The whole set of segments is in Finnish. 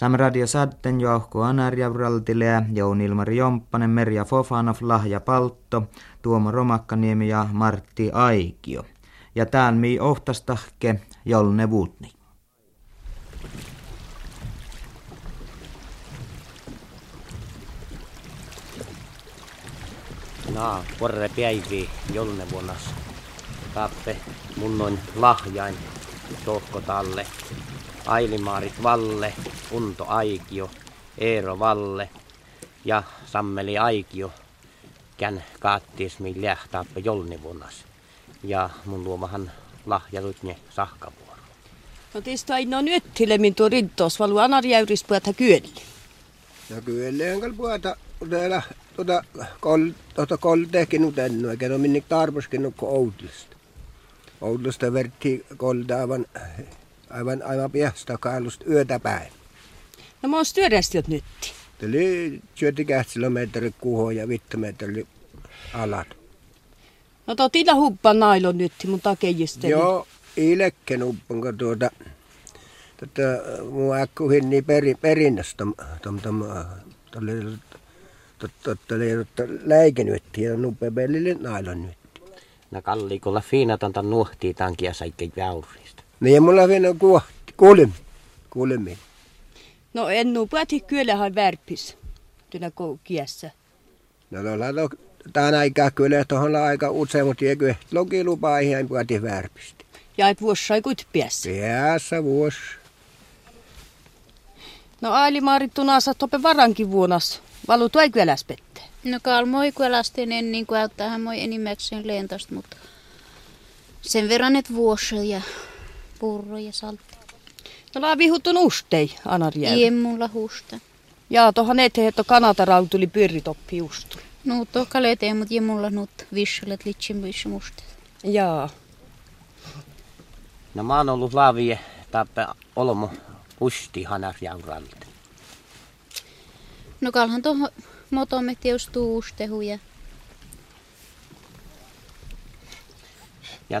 Samradia Sadden Jouhko Anarja Vraltilea, Jouni Ilmari Jomppanen, Merja Fofanov, Lahja Paltto, Tuomo Romakkaniemi ja Martti Aikio. Ja tään mi ohtastahke Jolne Vuutni. Naa, porre päivi Jolne vuonnas. Tappe mun lahjain tohko talle. Ailimaarit Valle, Unto Aikio, Eero Valle ja Sammeli Aikio kän kaattis millä taappe jolnivunas. Ja mun luomahan lahjalutne sahkavuoro. No tista ei no nyt min tuo rintos, valu anar jäyris puhuta kyöli. Ja kyllä enkä puhuta täällä tuota kol, tuota kol nyt ennen, eikä no minne tarvoskin nyt Outlasta. Outlasta vertti kolta aivan aivan, piasta kailusta yötä päin. No mä oon styörästiöt nytti. Tuli syötti kilometri kuho ja vittu metri alat. No tuo tila huppa nailon nytti mun takejisteli. Joo, ilekken huppan, kun tuota, tuota mun äkkuhin niin peri, perinnöstä, tom, tom, läikenytti ja nuppepellille nailon nytti. No kallikolla fiinatanta nuhtii tankia saikke jäurista. Niin mulla vielä kuohti, kuulin, kuulin No en nu pääti kyllä hän värpis, tänä kiessä. No no lato, tämän aikaa kyllä tuohon aika usein, mutta eikö loki lupaa ihan pääti värpistä. Ja et vuosi sai kuit piässä. Piässä vuosi. No Aili Maarittu naasa tope varankin vuonas. Valu tuo kyllä pette. No kalmoi kuelastinen niin kuin auttaa hän moi enimmäkseen lentosta, mutta sen verran, että vuosi ja purro ja saltti. No laa vihuttun ustei, Anarjärvi. Ei mulla husta. Ja tuohon eteen, että kanataraun tuli pyöritoppi ustu. No tohka leteen, mutta ei mulla nyt vissulet litsin vissu musta. Jaa. No mä oon ollut laavie tappe olmo usti hanarjauralta. No kalhan tuohon motomme teustuu ustehu ja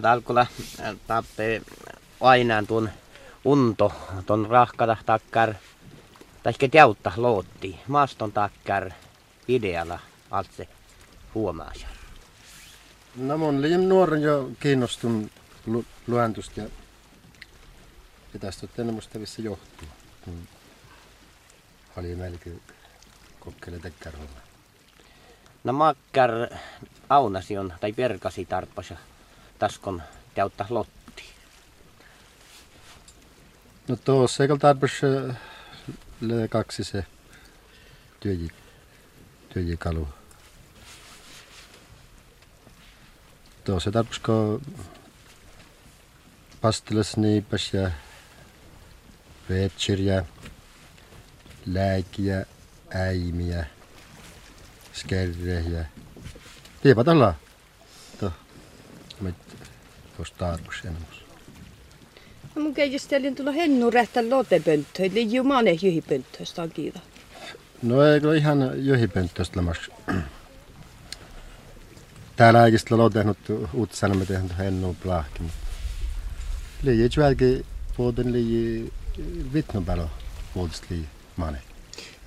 talkulla tappe aina tuon unto, tuon rahkata takkar, tai teutta lootti, maaston takkar idealla altse huomaa. No mun olin nuoren jo kiinnostun lu- luentusta ja, ja tästä on musta missä johtuu. Kun oli melkein kokkele tekkärolla. No makkar aunasi on, tai perkasi tarppasa, taskon teutta lotti. No tuossa eikä tarpeeksi le kaksi se työji, työjikalu. Tuossa tarpeeksi pastelas niipäs ja vetsir ja lääkiä, äimiä, skerre ja tiipat ollaan. Tuo, tuossa tarpeeksi enemmän. Mun keijistelin tulla hennu rähtä lotepönttö, eli jumane jyhipönttöstä on kiita. No ei kyllä ihan jyhipönttöstä lämmäksi. Täällä aikista lo tehnyt uutisena me tehnyt hennu plahki. Liian välki vuoden liian vitnopalo vuodesta liian mane.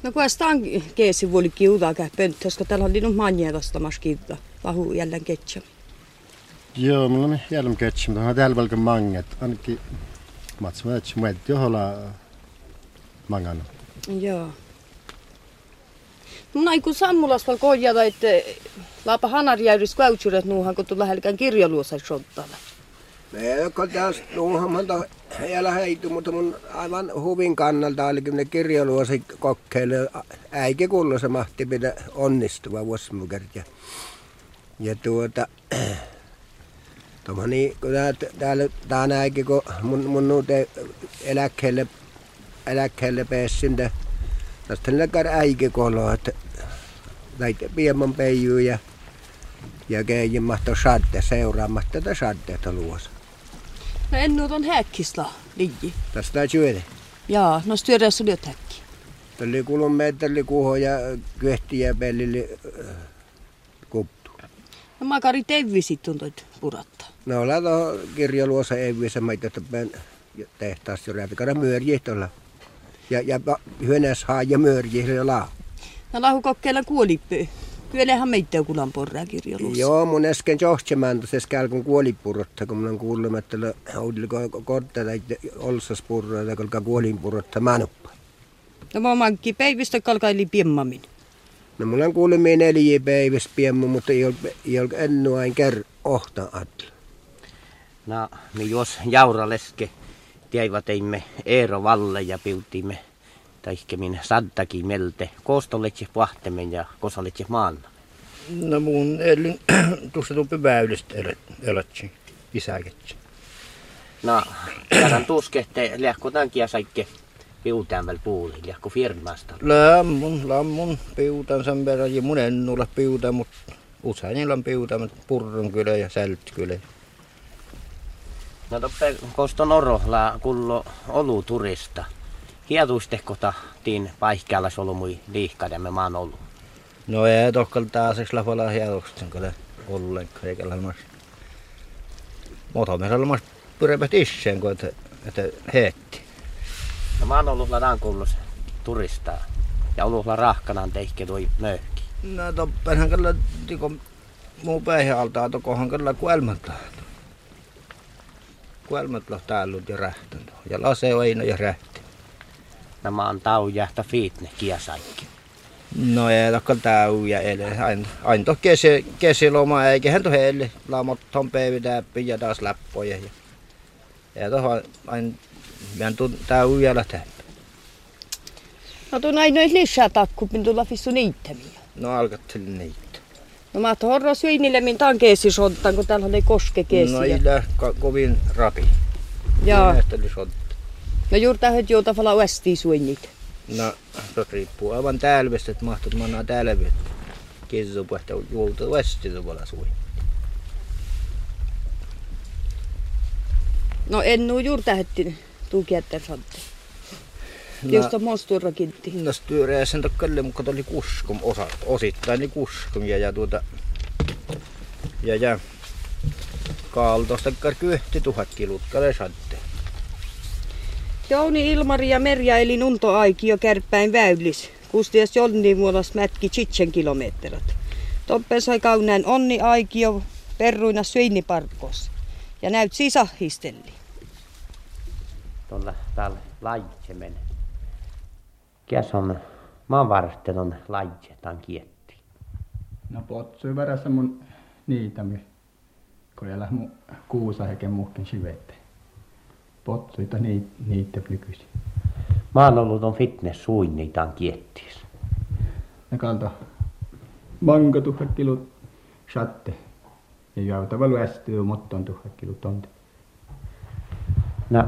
No kun staan keesi vuoli kiudaa käy pönttö, koska täällä on linnut manjäävästä mas kiudaa. Vahu jälleen ketsä. Joo, mulla on jälleen ketsä, mutta on täällä velkä manget. Ainakin Mats Mötsi, mä et joholla mangana. Joo. No näin kun sammulas val kohjata, että laapa hanarjäyris käytsyret nuuhan, kun tulla helkään kirjaluosa sottalla. Me jotka tästä nuuhamanta vielä heitu, mutta mun aivan huvin kannalta oli kyllä kirjaluosi kokeille. Äikin kuuluu se mahti pitää onnistuva vuosimukerta. Ja, ja tuota, Tuommoinen, kun täällä, täällä äikin, kun mun, mun nuute eläkkeelle, eläkkeelle pääsin, tästä näkään koloa, että näitä piemman peijyä ja, ja keijin mahto sadde seuraamatta tätä saddeita luossa. No en nuut on häkkisla, liiji. Tästä on syödä. Jaa, no styödässä lyöt häkki. Tällä kulun metri kuho ja kyhti ja pellille kuptu. No makari tevi sitten toit puratta. No lato kirjaluosa ei viisa maita tämän tehtaassa jo läpi. Kada. Ja, ja hyönäs haa ja laa. No lahu kokeilla kuolipy. Kyllähän meitä kulan porraa kirjoilussa. Joo, mun äsken johtamaan tuossa kun kuolipurrotta, kun mä oon kuullut, että oudilko kortta tai olsas purroa tai kolka kuolinpurrotta manuppa. No mä mankki päivistä kalkaili piemmamin. No mulla on kuullut minä neljä päivästä piemmu, mutta ei ole, ei ole ennu ain ker ohta atla. No, me jos jauraleske teimme Eero Valle ja piutimme minä saddaki melte koostoletse pahtemmen ja kosaletse maanna. No mun elin tuossa tuppi väylystä elätsi, isäketsi. No, tämän tuskehte lähkö tämänkin saikke piutään vielä puuli, lähkö firmasta. Lämmun, lämmun, piutan sen verran ja mun en ole piuta, mutta usein niillä on piuta, mutta purron kyllä ja sält kyllä. No toppe koston orohla kullo olu turista. Hietuistehkota tiin paikkealla solmui liikkademme maan ollut. No ei tohkal taas lafalla hietusten kyllä ollenkaan eikä lämmäs. Mutta me olemme pyrepät isseen, kun että, että heetti. No mä oon ollut ladaan kuullut turistaa. Ja ollut rahkanaan teikki toi möhki. No toppenhan kyllä tiko muu päihin altaa tokohan kyllä kuelmat kuelmat täällä ja rähtön. Ja lase on ja rähti. Nämä on tau jähtä fiitne kiasaikki. No ei tokko tau ja ele. Aina ain to kesi, kesiloma eikä hän to heille. Laamot ton päivitäppi ja taas läppoja. Ja, ja tohon aina meidän tau ja lähtee. No tuon aina lisää takku, kun tulla fissu niittämiä. No alkattelin niitä. No mä horro syinille, min taan keesi sottaan, kun täällä ei koske keesi. No ei ko- kovin rapi. Joo. No juuri tähän joutaa olla uesti suinnit. No, se riippuu aivan tälvestä, että mahtut mannaa tälvet. Kesäsupuhta juolta uesti tuolla suinnit. No en nuu juuri tähän sotte. No, Just on mostuurakintti. No styyrää sen tokkalle, mutta oli kuskum osa, osittain niin kuskum ja, ja tuota ja ja kaaltosta kyhti tuhat kilut kale sadde. Jouni Ilmari ja Merja eli nunto aikio kärppäin väylis. Kustias jonni muodas mätki chitsen kilometrit. Toppe sai kauneen onni aikio perruina syiniparkos. Ja näyt sisahistelli. Tuolla täällä laitse menee. Käs on maanvarstelon laitse, tämän kietti. No potsui verässä mun niitämi, kun elä mu kuusa heke muhken sivette. Potsuita niitä niitä nykyisin. Mä oon ollut on fitness suin niitä on kiettiis. Ne kanto manko tuhat kilut shatte. Ja jäytävä luestyy motton tuhat kilut tonte. No,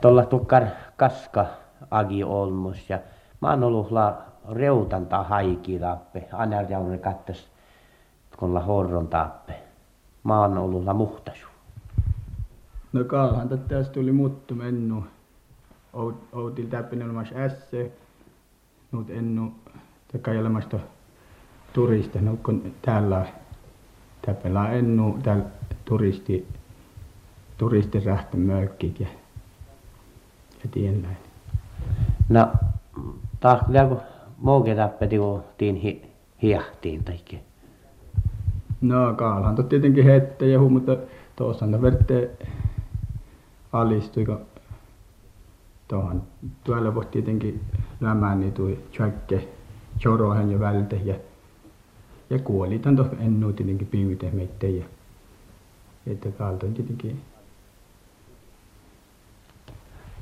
tuolla tukkar kaska agi olmus ja mä oon ollut la reutanta haiki tappe. Aina jaunne kattas kun la horron tappe. Mä oon ollut la muhtasu. No kaahan tästä tuli muttu mennu. Outil täppin olemas ässe. Nut ennu takai olemasta turista. No kun täällä täppellä ennu täällä turisti turistirähtön mökkit ja, ja tienläin. No, taas kyllä kun muukin tappeti, kun tiin hi, hiahtiin taikki. No, kaalhan tietenkin hette ja mutta tuossa on verte alistui, kun tuohon tuolla voi tietenkin lämään niin tuli tjökke chorohen ja välte ja ja kuolitan tuohon ennu tietenkin pyytä meitä ja että kaalta tietenkin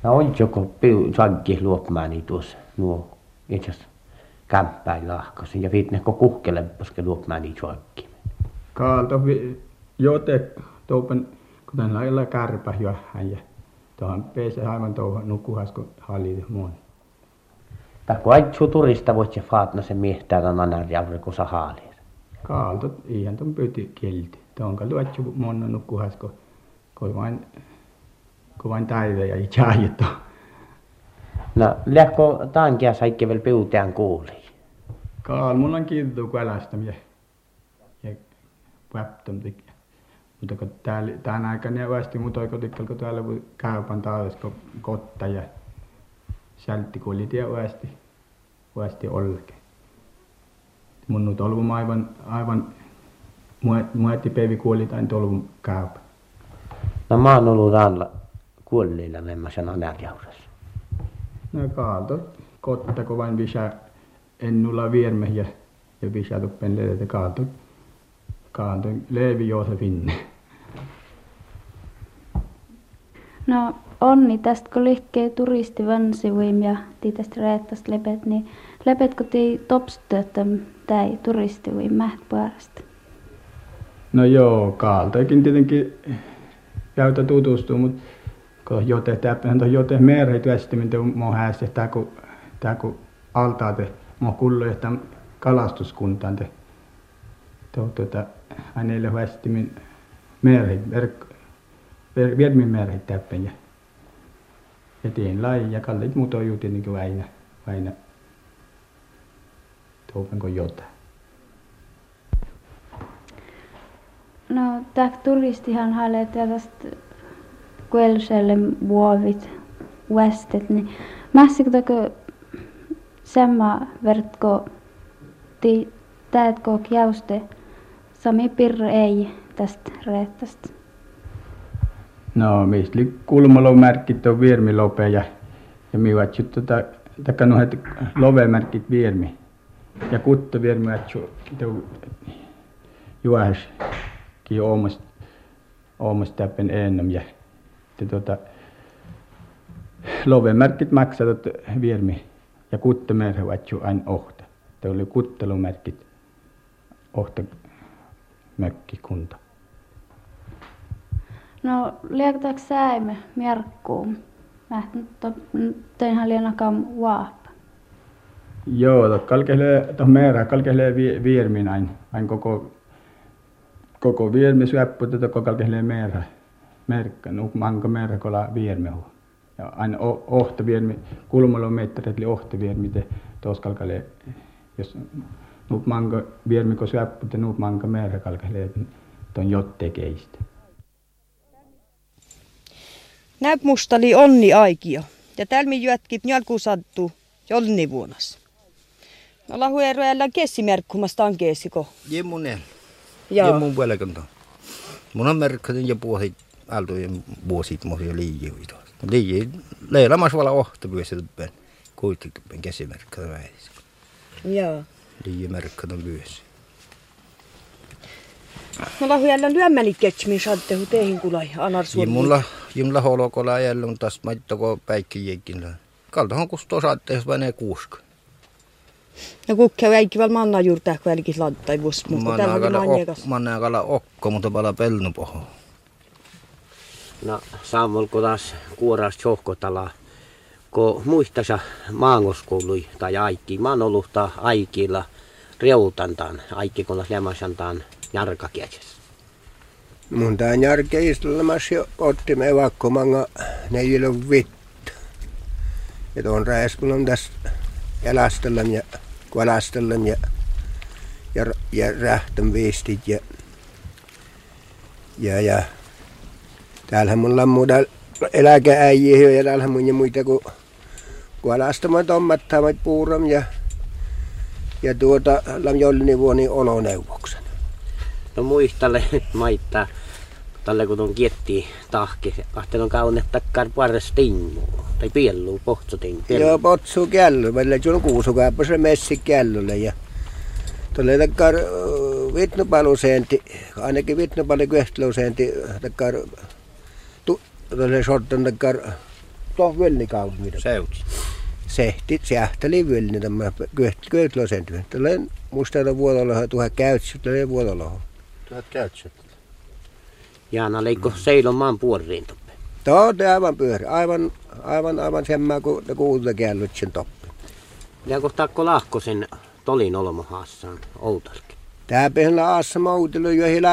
No on joko saggi luopmaani tuossa nuo itse kämppäin lahkasin ja viit neko kuhkelemposke luopmaani saggi. Kaalto jote toupen kuten lailla kärpä johan ja tuohon peese aivan tuohon nukkuhas kun halli muun. Takku aitsu turista voit se faatna se miehtää tämän anarjavre kun sa haaliin. Kaalto ihan tuon pyti kielti. Tuonka luotsu monna nukkuhas kun vain kun vain päivä ja jaajetta. No, lähkö taankia saikke vielä piutään kuuli? Kaal, mulla on kiitos kun älästämiä. Ja päptön tekee. Mutta kun täällä, tämän aikana ja vasti muuta kun tikkal, kun täällä voi käypän taas kotta ja sältti kun oli tie uesti, uesti olleke. Mun nyt ollut aivan, aivan muettipäivi kuoli tain tolvun käypä. No mä oon ollut täällä kuolleilla sen närjaudessa. No kaalto kotta kun vain visä ennulla vierme ja, ja visä tuppen leitä kaalto, kaalto Leevi Joosefin. No onni tästä kun lihkee turisti vansivuim ja tästä reettast lepet, niin lepetkö tii topstöötä tai turistivuim mäht puolesta? No joo, kaaltoikin tietenkin jäytä tutustua, mutta kun jote täppähän tuon jote merhe työstäminen mo häästä, tää kun, tää kun altaate mo kullo, että kalastuskuntaan te tuota, hänelle huestimin merhe, verkko, Viedmin merhe täppän ja ja lai ja kallit muut on niin kuin aina, aina toupanko jotain. No, tämä turistihan halee tällaista kuelselle vuovit västet, niin mässikö semma vertko ti täetkö jauste sami pirre ei tästä reettästä? No, mistä kulmalo merkit on viermilope ja, ja mivat juttu tota, takka nohet lovemerkit viermi. Ja kutto viermi atsu juohes ki oomast oomast täppen ennam ja te tota lovemerkit maksatot viermi ja kutto merhe atsu ain ohta. Te oli kuttelumerkit ohta mökkikunta. No, liektaako säime mjerkkuun? Mä teinhän lienakam vaapa. Joo, to kalkehlee, to meera kalkehlee viermin ain, ain koko, koko viermi syöppö, to kalkehlee meera. Merkka, nu manko meera kola viermi hu. Ja ain ohta viermi, kulmalla metret li ohta viermi te tos kalkehlee, jos nu manko viermi ko syöppö, te nu manko meera kalkehlee ton jottekeistä. Näyp mustali onni aikio. Ja täällä mi juotkip njolku sattu jolni vuonas. No lahu eroella kessimerkkumasta on kessiko. Jemmunen. Joo. Jemmun puolelta. Mun on merkkatin ja puosit altojen vuosit mosia liijuita. Liiji leilamas vala ohta pyössä tuppen. Kuitti tuppen kessimerkkata vähäis. Joo. Liiji merkkata pyössä. No lahu jällä lyömmäni ketsmin sattehu teihin kulai anarsuun. Jimmulla, jimmulla holokola jällun taas maittako päikki jekin. Kaltahan kustoo saatteessa vain kuuska. No kukkia väikki val manna juurta välkis lattai vus, mutta täällä on mannekas. Manna kala okko, mutta pala pelnu poho. No, saamolko taas kuoras johkotala, kun muistasa maangoskoului tai aikki. Mä oon ollut aikilla reutantaan, aikki kun lämmäsantaan jarkakiäksessä. Mun tää jarke istulemas jo otti me vakko manga neljälö vittu. Ja tuon räiskulon tässä elästellään ja kualastellaan ja, ja, ja rähtön viestit ja, ja, ja täällähän mulla on muuta eläkeäjiä ja täällähän mun ja muita kuin kualastamat ommattamat puuram ja ja tuota lam jollini vuoni oloneuvoksen. No muistalle maittaa tälle kun on kietti tahki, ahten on kaunet takkar paras tingu, tai piellu, pohtsu tingu. Joo, potsu kello, välillä on kuusukaappa se messi kellolle ja tuolle takkar vitnupaluseenti, ainakin vitnupalu kyhtluseenti sortan takkar tuohon völlikaupungin. Seuti. Sehti, sähteli völlin tämä kyhtluseenti. Tuolle musta vuodolla tuohon käytsy, tuolle vuodolla. Tuhat käytsy. Jaana leikko seilon maan puoliin toppe. Joo, te aivan pyörä. Aivan, aivan, aivan semmää kuin ne kuulta käällyt sen toppi. Ja kun takko lahko sen tolin olmohaassaan outalki. Tää pehellä aassa mautilu, joihin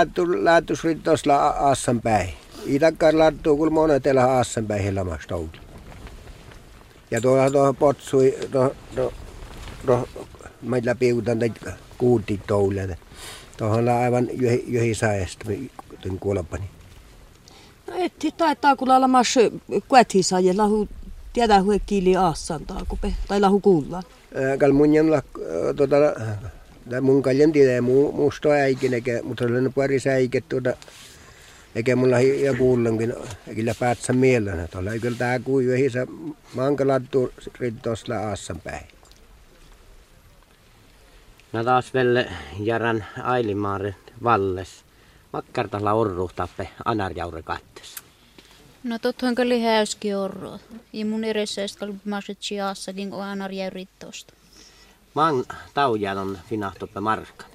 tuossa aassan päin. Itakkaan lattuu, kun monet elää helmasta outi. Ja tuolla tuohon potsui, tuohon, tuohon, tuohon, meillä piutan kuutti toulle. Tuohon aivan johi saesta, kuolapani. No etti taitaa kun olla mas kuäthi saa lahu tiedä hui kiili aassan taakupe, tai lahu kuullaan. Kal mun jämla tuota, mun kaljan tiedä, mu, musta äikin, eikä, mutta olen pari säiket tuota, eikä mulla ja kuullankin, eikä päätsä mielellä. Tuolla ei kyllä tää kuiva hisa mankalattu rittosla aassan päin. No taas velle jaran ailimaare valles. Makkartalla orruhtappe anarjaure kattes. No tottahan kyllä häyski orroa. Ja mun edessä skal maset siassakin kun anarjaure tosta. Maan taujan on finahtoppe markkanes.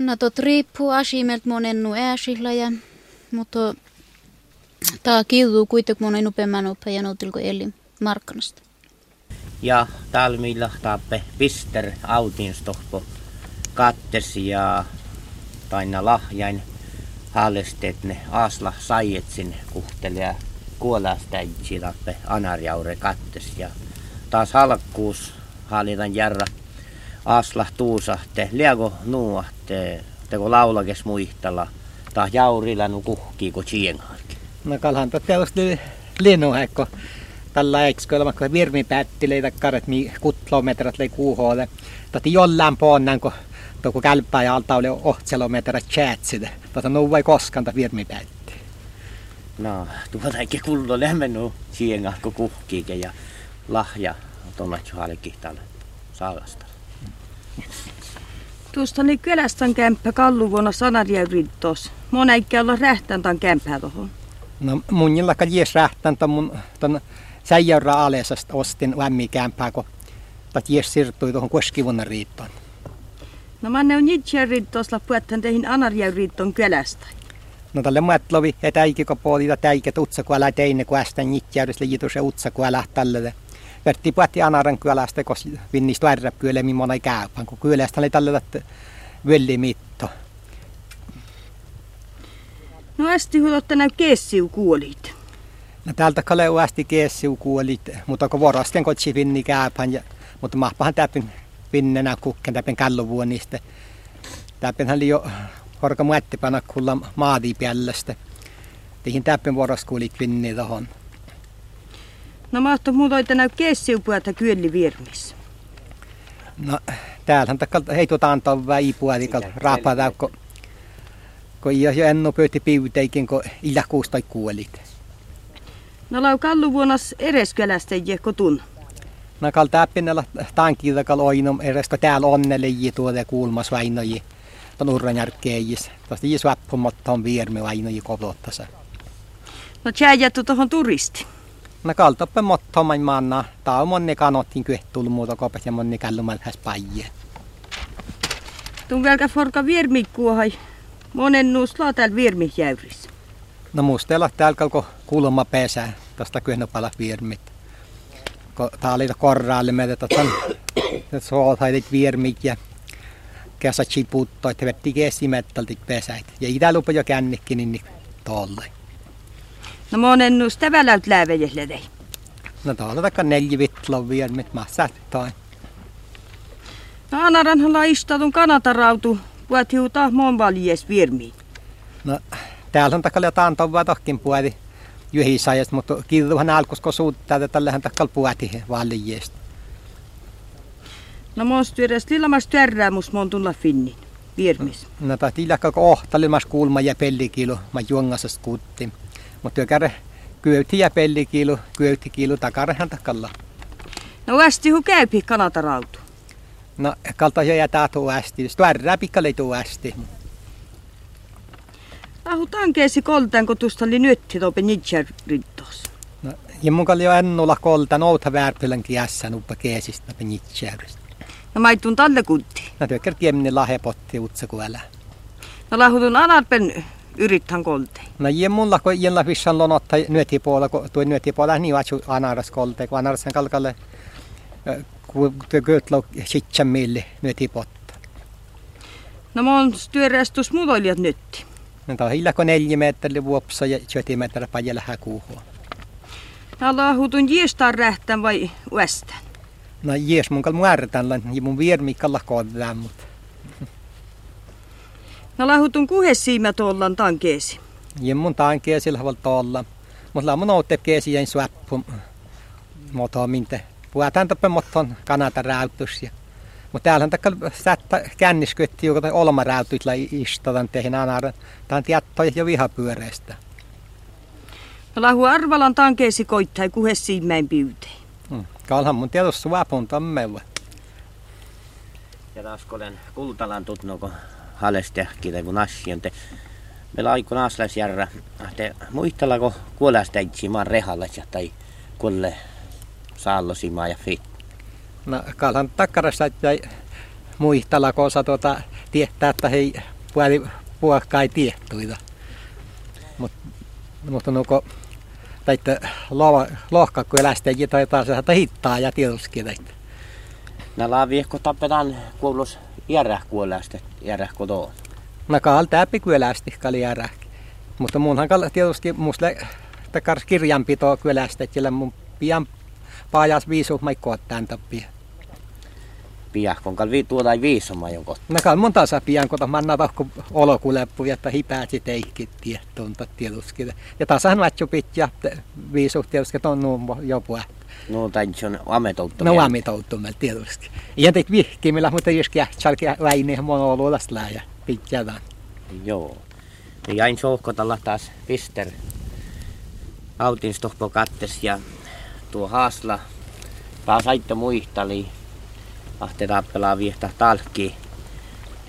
No tot riippuu asimelt monennu ääsillä ja mutta tää kiutuu kuitenkin monen upeamman upean noutilko eli markkanasta. Ja talmilla tappe pister autinstoppo kattes ja taina lahjain haalesteet ne asla saietsin kuhtelee kuolastäitsi tappe anarjaure kattes ja taas halkkuus haalitan järra asla tuusahte liego nuahte teko laulakes muistella ta jaurilla nu kuhkii ko chiengaarki. No kalhan toteavasti linnuhekko tällä eksköllä vaikka virmi päättileitä karet mi kutlometrat lei kuuhoole. Tati jollain ponnan ko toko kälppää ja alta oli ohtselometrat chatside. Tata nu vai koskaan ta virmi päätti. No, tuota eikä kullo lämmennu chienga ko kuhkiike ja lahja tuonne halki tälle saagasta. Tuosta niin kylästän kämppä kalluvuonna sanarjäyrintos. Mona eikä olla rähtän tämän kämppää tohon. No mun jillaka jies rähtän ton mun ton säijäyrä alesasta ostin lämmikämpää, kun tat jies siirtui tuohon koskivuonna riittoon. No mä näin nitsjäyrintos lappuettän teihin anarjäyrinton kylästä. No tälle muetlovi, että äikiko puolita täikä tutsa kun älä teine, kun ästä nitsjäydys liitu se utsa kun älä tälle. Vertti puetti anaran kylästä, kun vinnistä värrä kyllä, millainen ei käypän, kun kylästä oli tälle vellimitto. No ästi huodotte näy kessiu kuolit. No täältä kaleu ästi kessiu kuolit, mutta kun vuorosten kotsi vinni käypän, ja, mutta mahpahan täpin vinnenä kukken täpin kalluvuonista. Täpin oli jo horka muettipana kulla maadi piellestä. Tihin täpin vuorossa kuolit vinni tohon. No mä oon muuta, että näy puolta kyölli virmissä. No täällähän takalta hei tuota antaa väipuolikal raapaa kun kun jo ennu pöyti piuteikin, kun iljakuus tai kuolit. No lau kallu vuonas ereskylästä jekko tun. No kal täppinellä tankilla kal oinum eres, kun täällä onnelle ji tuolle kuulmas vainoji. Ton urran järkkeijis. Tosta ji swappumotta on viermi vainoji kovlottasa. No tjääjättu tohon turisti. No kaltoppe motta man manna. Tää on monni kanottiin kyhtulu muuta kopet ja monni kallumal häs paijie. Tun velkä forka viermikkuohai. Monen nuuslaa täällä virmihjäyrissä. No mustella täällä kalko kulma pesä, tästä kyhnopala virmit. Tää oli korraalle meitä, että on soolhailit virmit ja käsä chiputto, että vetti kesimettaltik pesäit. Ja itä lupa jo kännikki, niin tolle. No monen nuus täväläyt läävejäsledei. No tuolla takka neljä vitloa virmit, mä sättoin. No anaranhan laistatun kanatarautu, puhuat hiuta mon valjes virmiin. No, täällä on takalla jotain tovaa tohkin puoli juhisajasta, mutta killuhan alkusko suuttaa, että tällähän takkal puhuti valijesta. No monstu edes lillamas tyärrää mus mon tulla finnin virmis. No tahti ilakka ohtalimas kuulma ja pellikilu, mä juongasas kuutti. Mutta työkärre kyöyti ja pellikilu, kyöyti kilu takarehan takalla. No västi hu käypi kanatarautu. No, kalta jo jätää tuosti. Tuärrää pikkalle tuosti. Ahu tankeesi koltan, kun tuosta oli nytti tope nitsär rintos. No, ja mun kalli jo ennulla koltan outa väärpylän kiässä nuppa keesistä tope nitsäristä. No maitun talle kunti. No työkär kiemni lahepotti utsa kuella. No lahutun anarpen yrittän kolte. No ja mulla kun jella vissan lonotta nyötipuolella, kun tuo nyötipuolella niin vatsu anaras kolte, kun anarasen kalkalle kötlo sitsen mille nyötipotta. No mun työrästus mudoilijat nytti. No tää on hillako neljä metriä vuopsa ja syöti metriä pajalla häkuuhua. No lahutun jiestaan rähtän vai uestän? No jees mun kal muärtän, ja mun viermikkalla kodään, mutta No lahutun kuhessiimä tuollan tankeesi. ja mun tankeesilla voi olla. Mutta la mun outte keesi jäin suappu Mutta minte puhutaan toppe motton kanata räytys. Mutta täällähän takka sättä känniskytti, joka olma räytyt lai istutan tehin anaran. Tämä on tiettoja jo vihapyöreistä. No lahu arvalan tankeesi koittai kuhe siimäin pyyteen. Hmm. Kalhan mun tietysti suapun tammella. Ja taas kun olen kultalan tutnuko halestehki tai kun asjente. Meillä aikon aslaisjärra, te muistelako kuolasta maan rehalla tai kuolle saallosimaan ja fit. No kalhan takkarassa jäi muistella, kun osa tuota, tietää, että hei puoli puokkaa ei tiettuita. Mut, mutta nuko taitte lohka, kun elästä tai taas hittaa ja tietysti taitte. Nää laaviehko tapetaan kuulus järjäh kuolesta, järjäh kotoon. No kaal täppi kylästi kali järjäh. Mutta munhan tietysti musta takar kirjanpito kylästä, että mun pian pajas viisu mai kohtaan tappia. Pian, kun kalvi tuoda on kohtaan. No kal mun taas pian, kun manna tahko olokuleppu, että hipääsi teikki tiettoon tietysti. Ja tasahan vatsu pitää viisu tietysti on nuun jo puhuttu. No, se on ametouttu. No, ametouttu meillä tietysti. Ja teit vihkimillä, mutta jos kähtsalki väini monoloudasta läjä pitää. Joo. Ja jäin sohkotalla taas pister autin kattes ja tuo haasla taas aitto muistali. Ahte tappelaa viehtä talkki.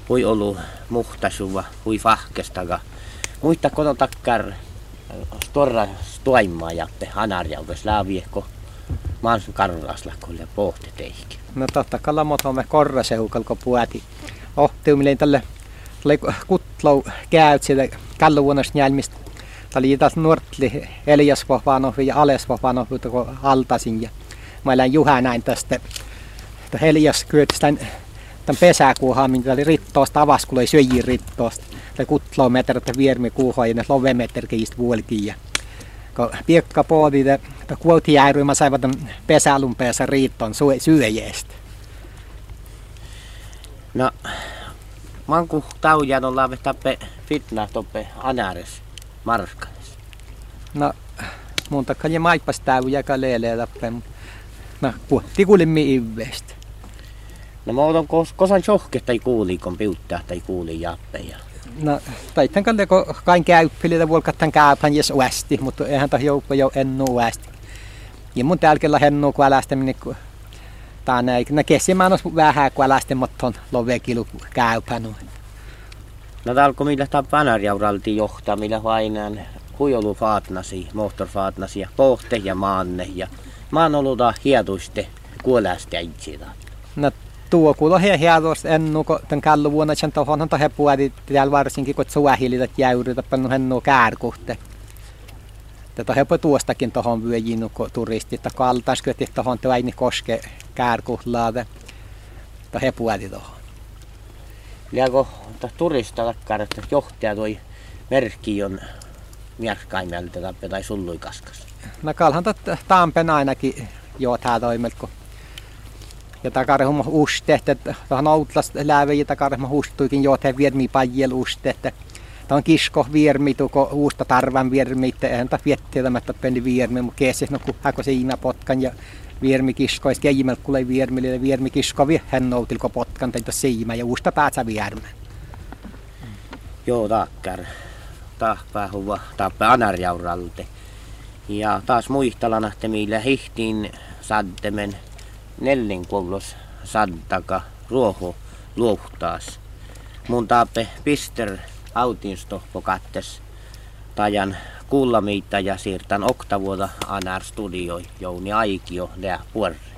Hui ollut muhtasuva, hui fahkestaga. Muista koton takkar storra stuaimaa jatte hanarjaukes lääviehko maan karrasla kolle pohti teihin. No totta kalla motomme korraseukalko puäti. Ohtiumilleen tälle kutlau käyt sitä kalluvuonnas njälmistä. Tämä oli taas nuortli Elias Vapanov ja Ales Vapanov, kun altasin. Ja mä olen Juha näin tästä. Elias kyötti tämän, tämän pesäkuuhaan, minkä oli rittoosta avas, kun oli syöjiin rittoosta. Tai kutlau metrit viermi kuuhaa ja ne lovemetrikin vuolikin. Ja kun piekka poodi, että kuolti mä saivat pesälun päässä riitton syöjästä. No, manku taujan on laave tappe fitna toppe anares marskanes. No, mun takka ja maippas tauja ka leelee tappe. No, puhutti kuulimmi ivestä. No mä otan kosan johke tai kuuli, kun piuttaa tai kuuli jappeja. No, taitan kalle, kun kain käyppilitä vuolkattan käypän jes uästi, mutta eihän tämä joukko jo ennu uästi. Ja mun tälkellä hennu kun älästäminen, kun tää näin, no kesimään olisi vähän kun on lovekilu käypän. No täällä kun millä tämä panarjauralti johtaa, millä vainaan huijolu faatnasi, moottorfaatnasi ja pohte ja maanne ja maan oluta hietuiste kuolästä itsitä. No tuo kuulo he hiedosta ennu, kun tämän kallu vuonna sen tohon on he puhati täällä varsinkin, kun suahilitat jäyrytä pannu hennu kärkuhte. Tätä hepo tuostakin tohon vyöjiin, kun turistit, kun altaas kyötti tohon tuaini koske kärkuhlaade. Tätä he puhati tohon. Liako turista takkar, että johtaja toi merkki on mierkkaimelta tai sullui kaskas? No kalhan Tampen ainakin jo tää toimelta, kun ja takarehuma uste, että tähän outlas lääve ja takarehuma hustuikin jo te viermi pajel uste, että tämä on kisko viermi, tuko uusta tarvan viermi, että eihän tämä viettilämättä penni viermi, mutta keesi, no kun hako siinä potkan ja viermi kisko, ja keijimel kuule viermi, ja viermi kisko hän noutilko potkan, tai siima ja uusta päätsä viermen. Joo, takkar. Tahpää huva, tahpää anarjauralte. Ja taas muistalana, että millä hihtiin saddemen nellin kollos saddaka ruoho luohtaas. Mun taape pister autinstohpo kattes tajan kuullamiita ja siirtän oktavuota anar studioi Jouni Aikio lää puolella.